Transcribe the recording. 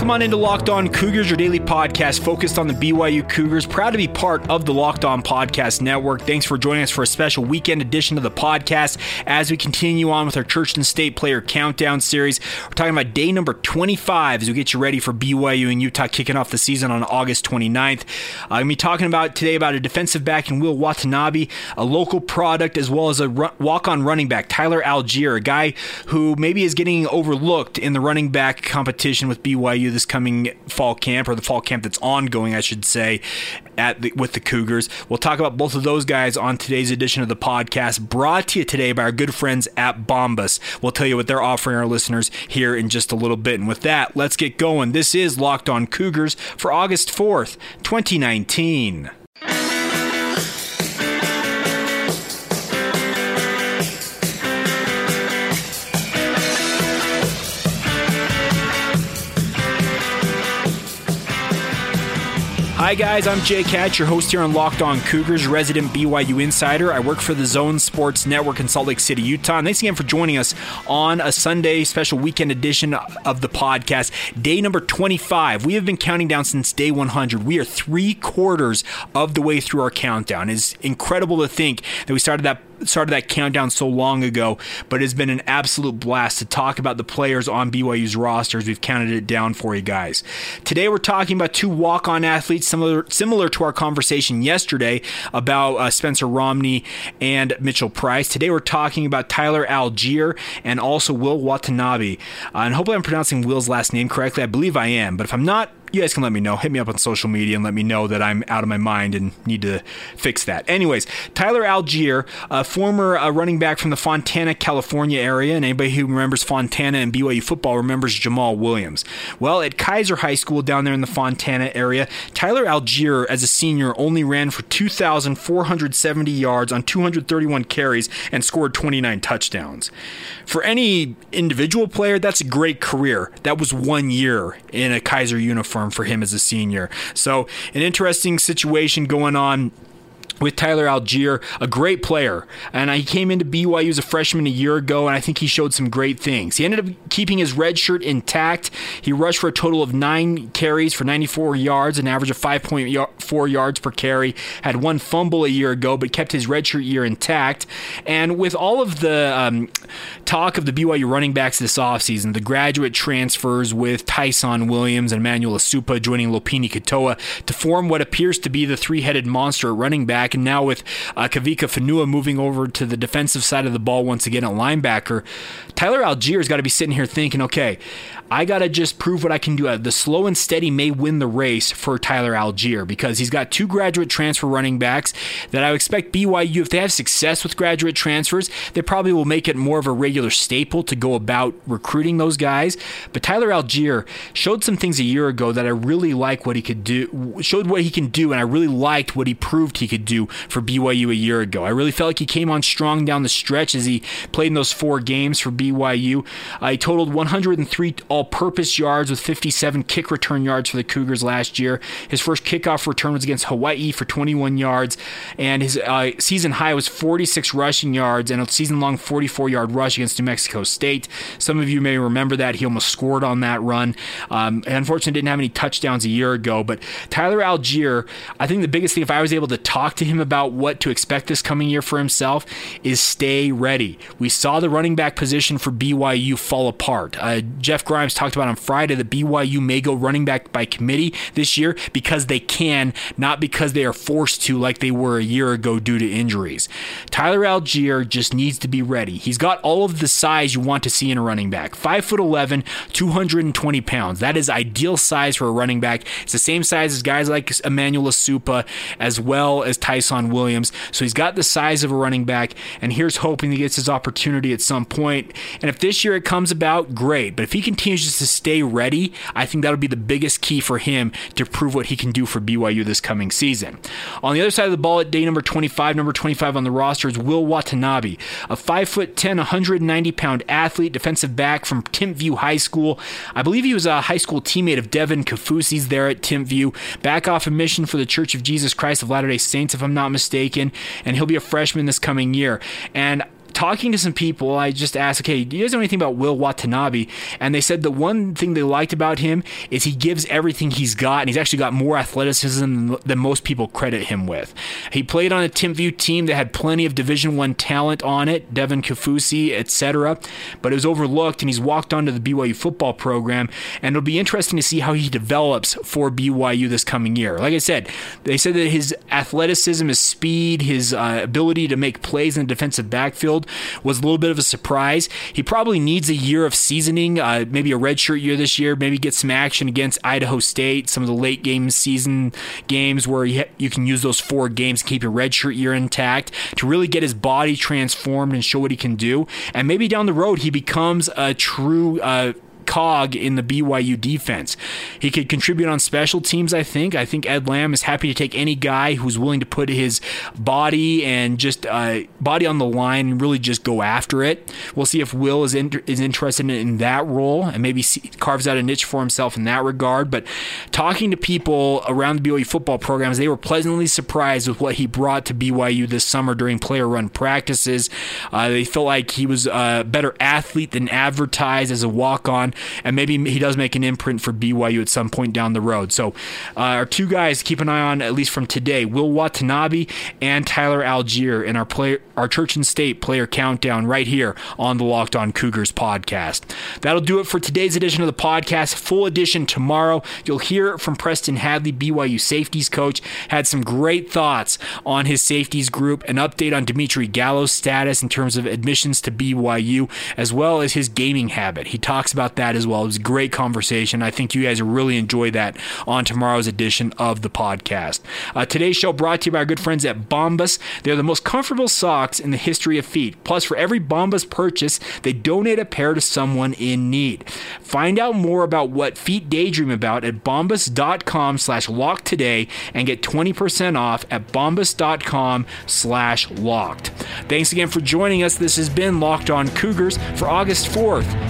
Welcome on into Locked On Cougars, your daily podcast focused on the BYU Cougars. Proud to be part of the Locked On Podcast Network. Thanks for joining us for a special weekend edition of the podcast as we continue on with our Church and State Player Countdown series. We're talking about day number 25 as we get you ready for BYU and Utah kicking off the season on August 29th. I'm going to be talking about today about a defensive back in Will Watanabe, a local product, as well as a walk on running back, Tyler Allgeier, a guy who maybe is getting overlooked in the running back competition with BYU this coming fall camp or the fall camp that's ongoing, I should say, at the, with the Cougars. We'll talk about both of those guys on today's edition of the podcast, brought to you today by our good friends at Bombas. We'll tell you what they're offering our listeners here in just a little bit. And with that, let's get going. This is Locked On Cougars for August 4th, 2019. Hi, guys. I'm Jay Hatch, your host here on Locked On Cougars, resident BYU insider. I work for the Zone Sports Network in Salt Lake City, Utah. Thanks again for joining us on a Sunday special weekend edition of the podcast, day number 25. We have been counting down since day 100. We are three quarters of the way through our countdown. It's incredible to think that we started that started that countdown so long ago, but it's been an absolute blast to talk about the players on BYU's rosters. We've counted it down for you guys. Today we're talking about two walk-on athletes similar similar to our conversation yesterday about uh, Spencer Romney and Mitchell Price. Today we're talking about Tyler Allgeier and also Will Watanabe. Uh, and hopefully I'm pronouncing Will's last name correctly. I believe I am, but if I'm not, you guys can let me know. Hit me up on social media and let me know that I'm out of my mind and need to fix that. Anyways, Tyler Allgeier, a former uh, running back from the Fontana, California area, and anybody who remembers Fontana and BYU football remembers Jamaal Williams. Well, at Kaiser High School down there in the Fontana area, Tyler Allgeier, as a senior, only ran for 2,470 yards on 231 carries and scored 29 touchdowns. For any individual player, that's a great career. That was one year in a Kaiser uniform for him as a senior. So, an interesting situation going on with Tyler Allgeier, a great player. And he came into BYU as a freshman a year ago, and I think he showed some great things. He ended up keeping his red shirt intact. He rushed for a total of nine carries for 94 yards, an average of 5.4 yards per carry. Had one fumble a year ago, but kept his red shirt year intact. And with all of the um, talk of the BYU running backs this offseason, the graduate transfers with Ty'Son Williams and Emmanuel Esukpa joining Lopini Katoa to form what appears to be the three headed monster running back and now with uh, Kavika Fonua moving over to the defensive side of the ball once again at linebacker, Tyler Allgeier's got to be sitting here thinking, okay, I got to just prove what I can do. Uh, the slow and steady may win the race for Tyler Allgeier because he's got two graduate transfer running backs that I expect BYU, if they have success with graduate transfers, they probably will make it more of a regular staple to go about recruiting those guys. But Tyler Allgeier showed some things a year ago that I really like what he could do, showed what he can do, and I really liked what he proved he could do for BYU a year ago. I really felt like he came on strong down the stretch as he played in those four games for BYU. He totaled 103 all all purpose yards with 57 kick return yards for the Cougars last year. His first kickoff return was against Hawaii for 21 yards, and his uh, season high was 46 rushing yards and a season long 44 yard rush against New Mexico State. Some of you may remember that. He almost scored on that run. Um, unfortunately, didn't have any touchdowns a year ago, but Tyler Allgeier, I think the biggest thing, if I was able to talk to him about what to expect this coming year for himself, is stay ready. We saw the running back position for BYU fall apart. Uh, Jeff Grimes talked about on Friday that BYU may go running back by committee this year because they can, not because they are forced to like they were a year ago due to injuries. Tyler Allgeier just needs to be ready. He's got all of the size you want to see in a running back. five 5'11, 220 pounds. That is ideal size for a running back. It's the same size as guys like Emmanuel Esukpa as well as Ty'Son Ty'Son Williams. So he's got the size of a running back, and here's hoping he gets his opportunity at some point. And if this year it comes about, great. But if he continues just to stay ready, I think that'll be the biggest key for him to prove what he can do for BYU this coming season. On the other side of the ball at day number 25, number 25 on the roster is Will Watanabe, a 5'10, 190 pound athlete, defensive back from Timpview High School. I believe he was a high school teammate of Devin Kaufusi's there at Timpview. Back off a mission for the Church of Jesus Christ of Latter day Saints, if I'm not mistaken, and he'll be a freshman this coming year. And talking to some people, I just asked, okay, do you guys know anything about Will Watanabe? And they said the one thing they liked about him is he gives everything he's got, and he's actually got more athleticism than, most people credit him with. He played on a Timpview team that had plenty of Division One talent on it, Devin Kaufusi, etc., but it was overlooked, and he's walked onto the BYU football program, and it'll be interesting to see how he develops for BYU this coming year. Like I said, they said that his athleticism, his speed, his uh, ability to make plays in the defensive backfield was a little bit of a surprise. He probably needs a year of seasoning, uh, maybe a redshirt year this year, maybe get some action against Idaho State, some of the late game season games where you, ha- you can use those four games keep your redshirt year intact to really get his body transformed and show what he can do. And maybe down the road, he becomes a true. Uh, cog in the BYU defense. He could contribute on special teams, I think. I think Ed Lamb is happy to take any guy who's willing to put his body and just uh, body on the line and really just go after it. We'll see if Will is in, is interested in, that role and maybe see, carves out a niche for himself in that regard. But talking to people around the BYU football programs, they were pleasantly surprised with what he brought to BYU this summer during player run practices. Uh, they felt like he was a better athlete than advertised as a walk on and maybe he does make an imprint for BYU at some point down the road. So, uh, our two guys to keep an eye on, at least from today, Will Watanabe and Tyler Allgeier in our player, our Church and State player countdown right here on the Locked On Cougars podcast. That'll do it for today's edition of the podcast. Full edition tomorrow. You'll hear from Preston Hadley, BYU safeties coach. Had some great thoughts on his safeties group, an update on Dimitri Gallo's status in terms of admissions to BYU, as well as his gaming habit. He talks about that that as well. It was a great conversation. I think you guys will really enjoy that on tomorrow's edition of the podcast. Uh, today's show brought to you by our good friends at Bombas. They're the most comfortable socks in the history of feet. Plus, for every Bombas purchase, they donate a pair to someone in need. Find out more about what feet daydream about at bombas.com slash locked today and get 20% off at bombas.com slash locked. Thanks again for joining us. This has been Locked On Cougars for August 4th,